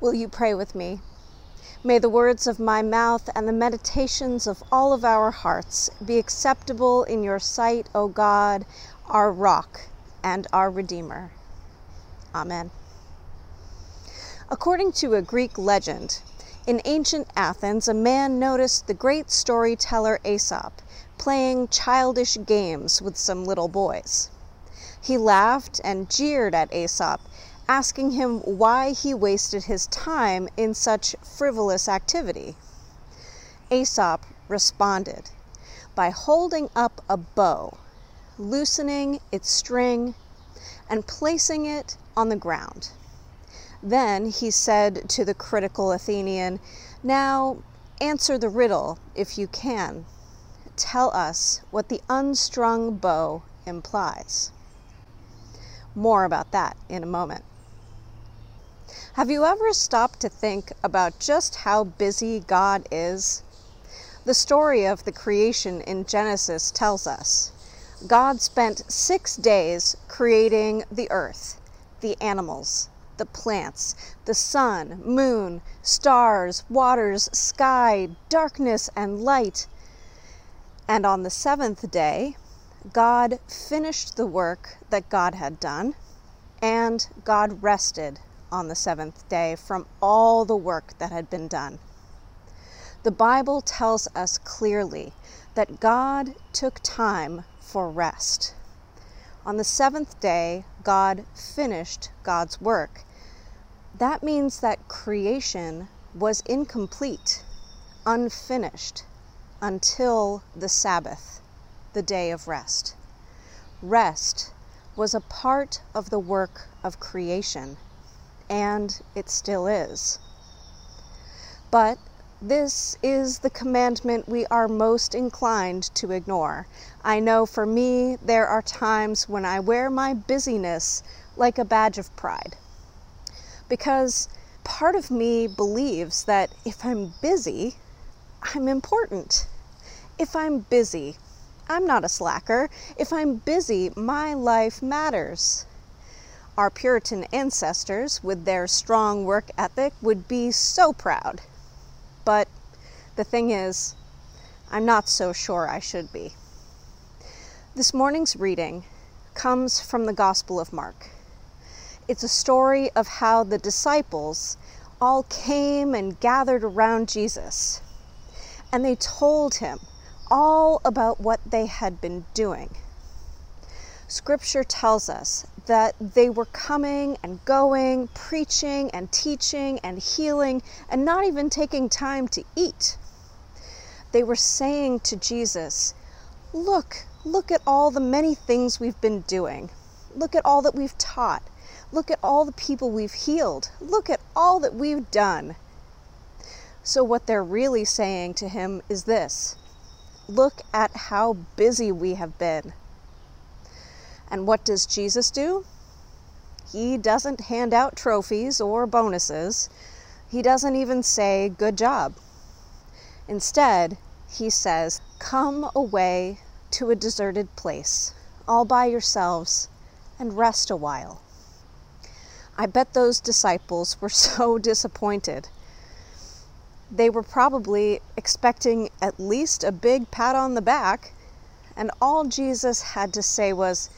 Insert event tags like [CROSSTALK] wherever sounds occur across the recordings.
Will you pray with me? May the words of my mouth and the meditations of all of our hearts be acceptable in your sight, O God, our rock and our Redeemer. Amen. According to a Greek legend, in ancient Athens, a man noticed the great storyteller Aesop playing childish games with some little boys. He laughed and jeered at Aesop asking him why he wasted his time in such frivolous activity. Aesop responded by holding up a bow, loosening its string, and placing it on the ground. Then he said to the critical Athenian, Now answer the riddle if you can. Tell us what the unstrung bow implies. More about that in a moment. Have you ever stopped to think about just how busy God is? The story of the creation in Genesis tells us God spent six days creating the earth, the animals, the plants, the sun, moon, stars, waters, sky, darkness, and light. And on the seventh day, God finished the work that God had done, and God rested on the seventh day from all the work that had been done. The Bible tells us clearly that God took time for rest. On the seventh day, God finished God's work. That means that creation was incomplete, unfinished, until the Sabbath, the day of rest. Rest was a part of the work of creation and it still is. But this is the commandment we are most inclined to ignore. I know for me, there are times when I wear my busyness like a badge of pride. Because part of me believes that if I'm busy, I'm important. If I'm busy, I'm not a slacker. If I'm busy, my life matters. Our Puritan ancestors, with their strong work ethic, would be so proud. But the thing is, I'm not so sure I should be. This morning's reading comes from the Gospel of Mark. It's a story of how the disciples all came and gathered around Jesus, and they told him all about what they had been doing. Scripture tells us that they were coming and going, preaching and teaching and healing, and not even taking time to eat. They were saying to Jesus, Look, look at all the many things we've been doing. Look at all that we've taught. Look at all the people we've healed. Look at all that we've done. So, what they're really saying to him is this Look at how busy we have been. And what does Jesus do? He doesn't hand out trophies or bonuses. He doesn't even say, Good job. Instead, he says, Come away to a deserted place, all by yourselves, and rest a while. I bet those disciples were [LAUGHS] so disappointed. They were probably expecting at least a big pat on the back, and all Jesus had to say was,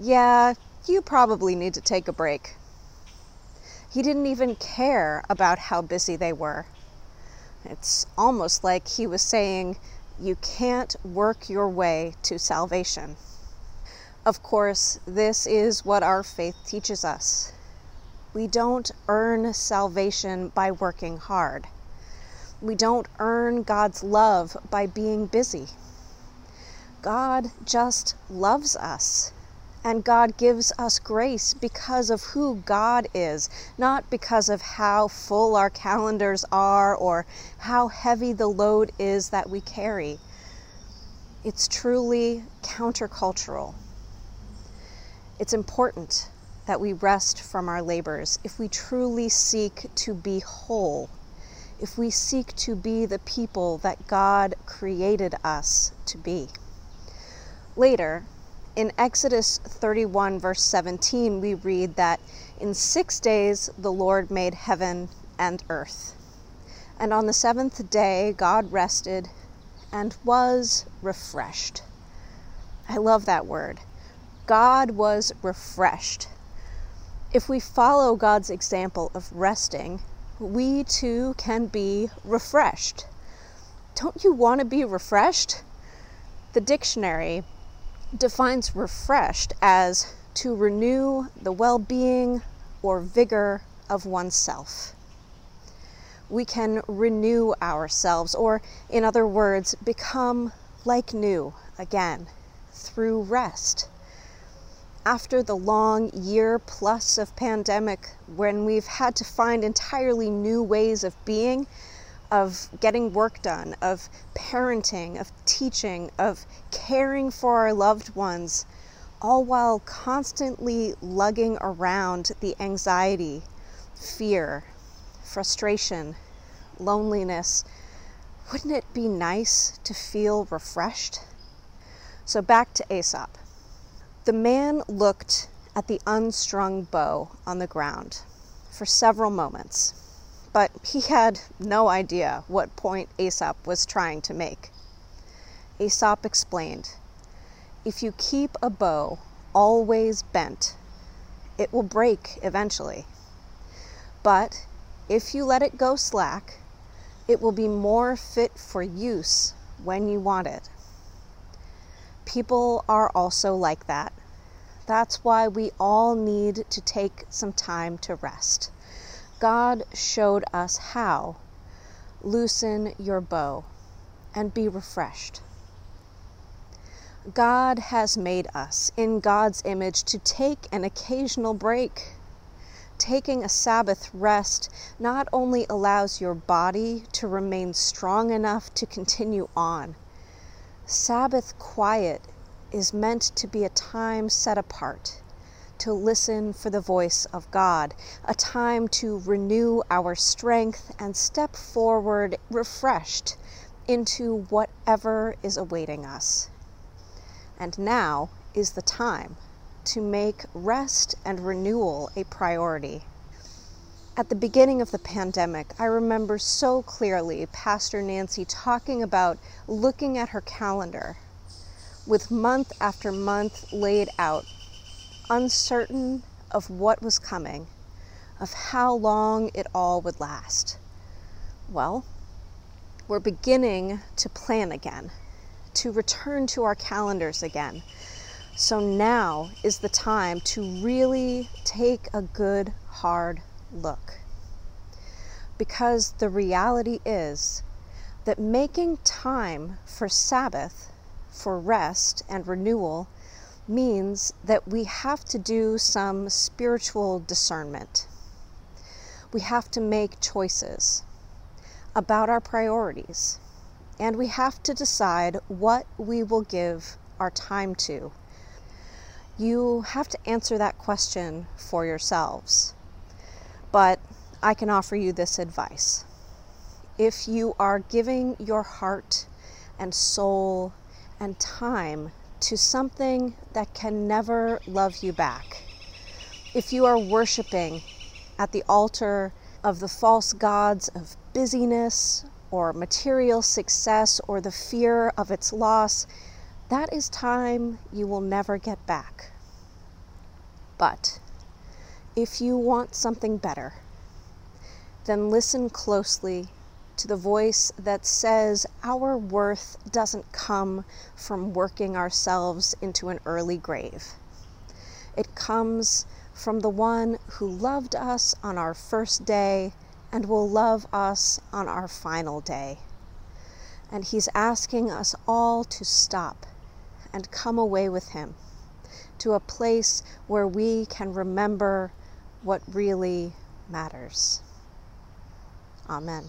yeah, you probably need to take a break. He didn't even care about how busy they were. It's almost like he was saying, You can't work your way to salvation. Of course, this is what our faith teaches us. We don't earn salvation by working hard. We don't earn God's love by being busy. God just loves us and God gives us grace because of who God is, not because of how full our calendars are or how heavy the load is that we carry. It's truly countercultural. It's important that we rest from our labors if we truly seek to be whole, if we seek to be the people that God created us to be. Later, in Exodus 31, verse 17, we read that in six days the Lord made heaven and earth. And on the seventh day, God rested and was refreshed. I love that word. God was refreshed. If we follow God's example of resting, we too can be refreshed. Don't you want to be refreshed? The dictionary defines refreshed as to renew the well being or vigor of oneself. We can renew ourselves, or in other words, become like new again through rest. After the long year plus of pandemic, when we've had to find entirely new ways of being, of getting work done, of parenting, of teaching, of caring for our loved ones, all while constantly lugging around the anxiety, fear, frustration, loneliness. Wouldn't it be nice to feel refreshed? So back to Aesop. The man looked at the unstrung bow on the ground for several moments but he had no idea what point Aesop was trying to make. Aesop explained If you keep a bow always bent, it will break eventually. But if you let it go slack, it will be more fit for use when you want it. People are also like that. That's why we all need to take some time to rest. God showed us how. Loosen your bow and be refreshed. God has made us in God's image to take an occasional break. Taking a Sabbath rest not only allows your body to remain strong enough to continue on, Sabbath quiet is meant to be a time set apart to listen for the voice of God, a time to renew our strength and step forward refreshed into whatever is awaiting us. And now is the time to make rest and renewal a priority. At the beginning of the pandemic, I remember so clearly Pastor Nancy talking about looking at her calendar with month after month laid out uncertain of what was coming, of how long it all would last. Well, we're beginning to plan again, to return to our calendars again. So now is the time to really take a good, hard look. Because the reality is that making time for Sabbath, for rest and renewal, means that we have to do some spiritual discernment. We have to make choices about our priorities, and we have to decide what we will give our time to. You have to answer that question for yourselves, but I can offer you this advice. If you are giving your heart and soul and time to something that can never love you back. If you are worshiping at the altar of the false gods of busyness or material success or the fear of its loss, that is time you will never get back. But if you want something better, then listen closely to the voice that says our worth doesn't come from working ourselves into an early grave. It comes from the one who loved us on our first day and will love us on our final day. And he's asking us all to stop and come away with him to a place where we can remember what really matters. Amen.